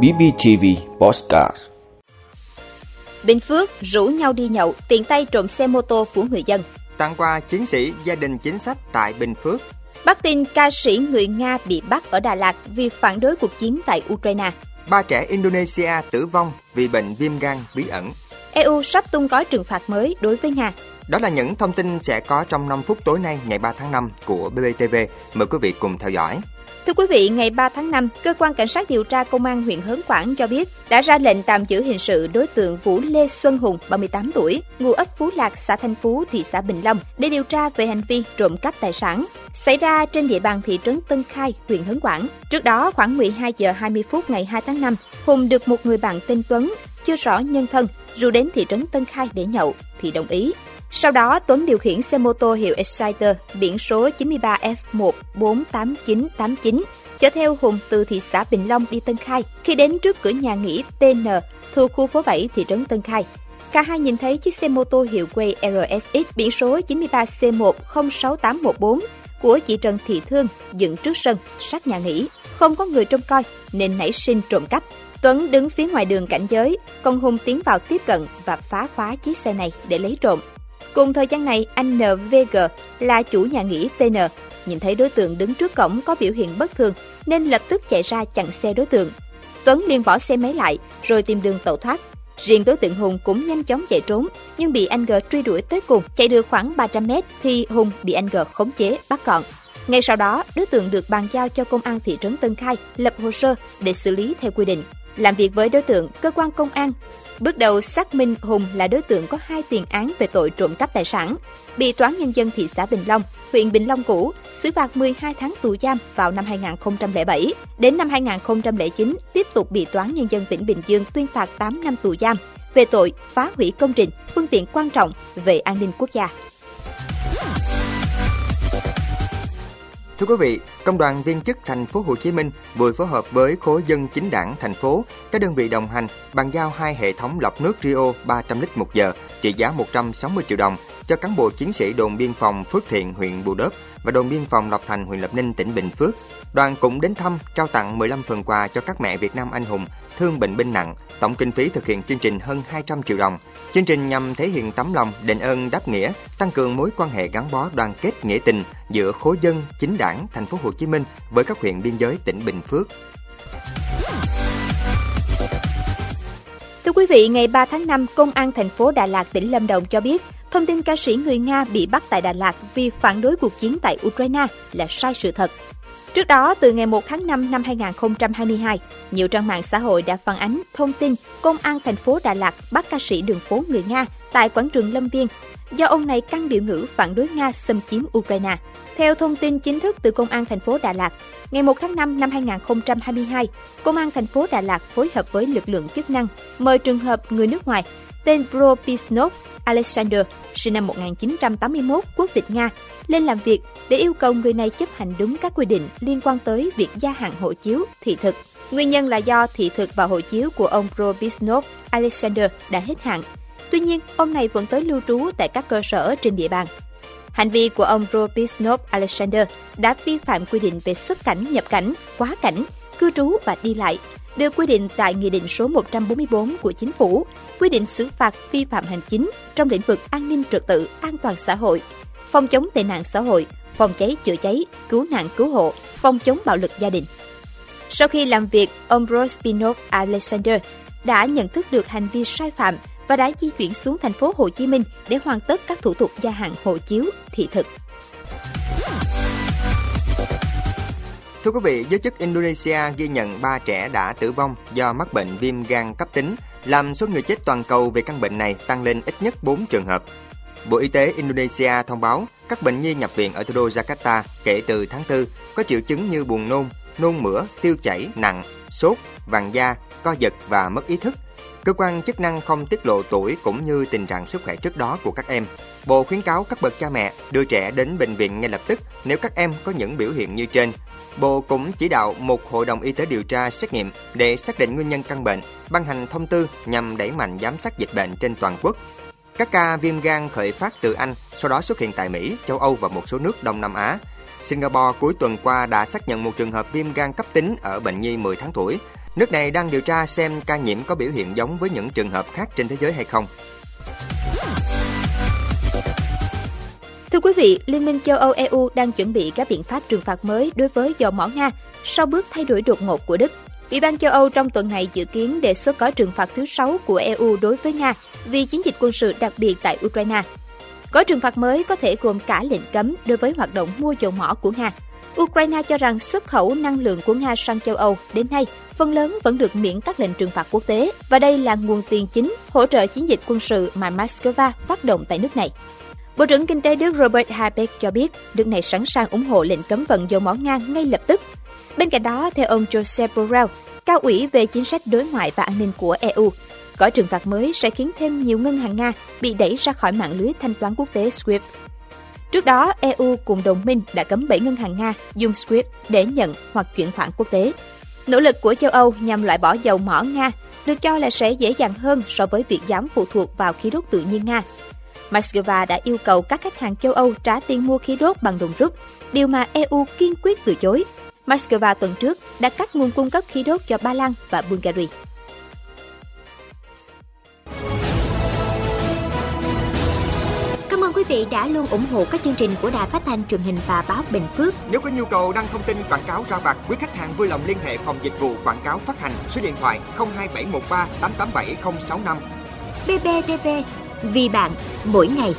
BBTV Postcard Bình Phước rủ nhau đi nhậu, tiện tay trộm xe mô tô của người dân. Tặng quà chiến sĩ gia đình chính sách tại Bình Phước. Bắc tin ca sĩ người Nga bị bắt ở Đà Lạt vì phản đối cuộc chiến tại Ukraine. Ba trẻ Indonesia tử vong vì bệnh viêm gan bí ẩn. EU sắp tung gói trừng phạt mới đối với Nga. Đó là những thông tin sẽ có trong 5 phút tối nay ngày 3 tháng 5 của BBTV. Mời quý vị cùng theo dõi. Thưa quý vị, ngày 3 tháng 5, Cơ quan Cảnh sát điều tra Công an huyện Hớn Quản cho biết đã ra lệnh tạm giữ hình sự đối tượng Vũ Lê Xuân Hùng, 38 tuổi, ngụ ấp Phú Lạc, xã Thanh Phú, thị xã Bình Long, để điều tra về hành vi trộm cắp tài sản xảy ra trên địa bàn thị trấn Tân Khai, huyện Hớn Quản. Trước đó, khoảng 12 giờ 20 phút ngày 2 tháng 5, Hùng được một người bạn tên Tuấn, chưa rõ nhân thân, rủ đến thị trấn Tân Khai để nhậu, thì đồng ý. Sau đó, Tuấn điều khiển xe mô tô hiệu Exciter biển số 93F148989 chở theo Hùng từ thị xã Bình Long đi Tân Khai. Khi đến trước cửa nhà nghỉ TN thuộc khu phố 7 thị trấn Tân Khai, cả hai nhìn thấy chiếc xe mô tô hiệu quay RSX biển số 93C106814 của chị Trần Thị Thương dựng trước sân sát nhà nghỉ. Không có người trông coi nên nảy sinh trộm cắp. Tuấn đứng phía ngoài đường cảnh giới, còn Hùng tiến vào tiếp cận và phá khóa chiếc xe này để lấy trộm. Cùng thời gian này, anh NVG là chủ nhà nghỉ TN, nhìn thấy đối tượng đứng trước cổng có biểu hiện bất thường nên lập tức chạy ra chặn xe đối tượng. Tuấn liền bỏ xe máy lại rồi tìm đường tẩu thoát. Riêng đối tượng Hùng cũng nhanh chóng chạy trốn, nhưng bị anh G truy đuổi tới cùng. Chạy được khoảng 300 mét thì Hùng bị anh G khống chế, bắt gọn. Ngay sau đó, đối tượng được bàn giao cho công an thị trấn Tân Khai lập hồ sơ để xử lý theo quy định. Làm việc với đối tượng, cơ quan công an Bước đầu xác minh Hùng là đối tượng có hai tiền án về tội trộm cắp tài sản, bị Toán Nhân dân thị xã Bình Long, huyện Bình Long cũ, xử phạt 12 tháng tù giam vào năm 2007. Đến năm 2009, tiếp tục bị Toán Nhân dân tỉnh Bình Dương tuyên phạt 8 năm tù giam về tội phá hủy công trình, phương tiện quan trọng về an ninh quốc gia. Thưa quý vị, Công đoàn viên chức thành phố Hồ Chí Minh vừa phối hợp với khối dân chính đảng thành phố, các đơn vị đồng hành bàn giao hai hệ thống lọc nước Rio 300 lít một giờ trị giá 160 triệu đồng cho cán bộ chiến sĩ đồn biên phòng Phước Thiện huyện Bù đớp và đồn biên phòng Lộc Thành huyện Lập Ninh tỉnh Bình Phước. Đoàn cũng đến thăm, trao tặng 15 phần quà cho các mẹ Việt Nam anh hùng thương bệnh binh nặng. Tổng kinh phí thực hiện chương trình hơn 200 triệu đồng. Chương trình nhằm thể hiện tấm lòng, đền ơn đáp nghĩa, tăng cường mối quan hệ gắn bó đoàn kết nghĩa tình giữa khối dân, chính đảng thành phố Hồ Chí Minh với các huyện biên giới tỉnh Bình Phước. Thưa quý vị, ngày 3 tháng 5, Công an thành phố Đà Lạt, tỉnh Lâm Đồng cho biết, thông tin ca sĩ người Nga bị bắt tại Đà Lạt vì phản đối cuộc chiến tại Ukraine là sai sự thật. Trước đó, từ ngày 1 tháng 5 năm 2022, nhiều trang mạng xã hội đã phản ánh thông tin Công an thành phố Đà Lạt bắt ca sĩ đường phố người Nga tại quảng trường Lâm Viên do ông này căng biểu ngữ phản đối Nga xâm chiếm Ukraine. Theo thông tin chính thức từ Công an thành phố Đà Lạt, ngày 1 tháng 5 năm 2022, Công an thành phố Đà Lạt phối hợp với lực lượng chức năng mời trường hợp người nước ngoài tên Propisnov Alexander, sinh năm 1981, quốc tịch Nga, lên làm việc để yêu cầu người này chấp hành đúng các quy định liên quan tới việc gia hạn hộ chiếu, thị thực. Nguyên nhân là do thị thực và hộ chiếu của ông Propisnov Alexander đã hết hạn. Tuy nhiên, ông này vẫn tới lưu trú tại các cơ sở trên địa bàn. Hành vi của ông Propisnov Alexander đã vi phạm quy định về xuất cảnh, nhập cảnh, quá cảnh, cư trú và đi lại, được quy định tại Nghị định số 144 của Chính phủ, quy định xử phạt vi phạm hành chính trong lĩnh vực an ninh trật tự, an toàn xã hội, phòng chống tệ nạn xã hội, phòng cháy chữa cháy, cứu nạn cứu hộ, phòng chống bạo lực gia đình. Sau khi làm việc, ông Rospinov Alexander đã nhận thức được hành vi sai phạm và đã di chuyển xuống thành phố Hồ Chí Minh để hoàn tất các thủ tục gia hạn hộ chiếu, thị thực. Thưa quý vị, giới chức Indonesia ghi nhận 3 trẻ đã tử vong do mắc bệnh viêm gan cấp tính, làm số người chết toàn cầu về căn bệnh này tăng lên ít nhất 4 trường hợp. Bộ Y tế Indonesia thông báo các bệnh nhi nhập viện ở thủ đô Jakarta kể từ tháng 4 có triệu chứng như buồn nôn, nôn mửa, tiêu chảy nặng, sốt, vàng da, co giật và mất ý thức. Cơ quan chức năng không tiết lộ tuổi cũng như tình trạng sức khỏe trước đó của các em. Bộ khuyến cáo các bậc cha mẹ đưa trẻ đến bệnh viện ngay lập tức nếu các em có những biểu hiện như trên. Bộ cũng chỉ đạo một hội đồng y tế điều tra xét nghiệm để xác định nguyên nhân căn bệnh, ban hành thông tư nhằm đẩy mạnh giám sát dịch bệnh trên toàn quốc. Các ca viêm gan khởi phát từ Anh, sau đó xuất hiện tại Mỹ, châu Âu và một số nước Đông Nam Á. Singapore cuối tuần qua đã xác nhận một trường hợp viêm gan cấp tính ở bệnh nhi 10 tháng tuổi. Nước này đang điều tra xem ca nhiễm có biểu hiện giống với những trường hợp khác trên thế giới hay không. Thưa quý vị, Liên minh châu Âu EU đang chuẩn bị các biện pháp trừng phạt mới đối với dầu mỏ Nga sau bước thay đổi đột ngột của Đức. Ủy ban châu Âu trong tuần này dự kiến đề xuất gói trừng phạt thứ 6 của EU đối với Nga vì chiến dịch quân sự đặc biệt tại Ukraine. Gói trừng phạt mới có thể gồm cả lệnh cấm đối với hoạt động mua dầu mỏ của Nga. Ukraine cho rằng xuất khẩu năng lượng của Nga sang châu Âu đến nay phần lớn vẫn được miễn các lệnh trừng phạt quốc tế và đây là nguồn tiền chính hỗ trợ chiến dịch quân sự mà Moscow phát động tại nước này. Bộ trưởng Kinh tế Đức Robert Habeck cho biết nước này sẵn sàng ủng hộ lệnh cấm vận dầu mỏ Nga ngay lập tức. Bên cạnh đó, theo ông Joseph Borrell, cao ủy về chính sách đối ngoại và an ninh của EU, gói trừng phạt mới sẽ khiến thêm nhiều ngân hàng Nga bị đẩy ra khỏi mạng lưới thanh toán quốc tế SWIFT. Trước đó, EU cùng đồng minh đã cấm 7 ngân hàng Nga dùng SWIFT để nhận hoặc chuyển khoản quốc tế. Nỗ lực của châu Âu nhằm loại bỏ dầu mỏ Nga được cho là sẽ dễ dàng hơn so với việc giảm phụ thuộc vào khí đốt tự nhiên Nga. Moscow đã yêu cầu các khách hàng châu Âu trả tiền mua khí đốt bằng đồng rút, điều mà EU kiên quyết từ chối. Moscow tuần trước đã cắt nguồn cung cấp khí đốt cho Ba Lan và Bulgaria. Cảm ơn quý vị đã luôn ủng hộ các chương trình của Đài Phát thanh truyền hình và báo Bình Phước. Nếu có nhu cầu đăng thông tin quảng cáo ra vặt, quý khách hàng vui lòng liên hệ phòng dịch vụ quảng cáo phát hành số điện thoại 02713 887065. BBTV, vì bạn mỗi ngày.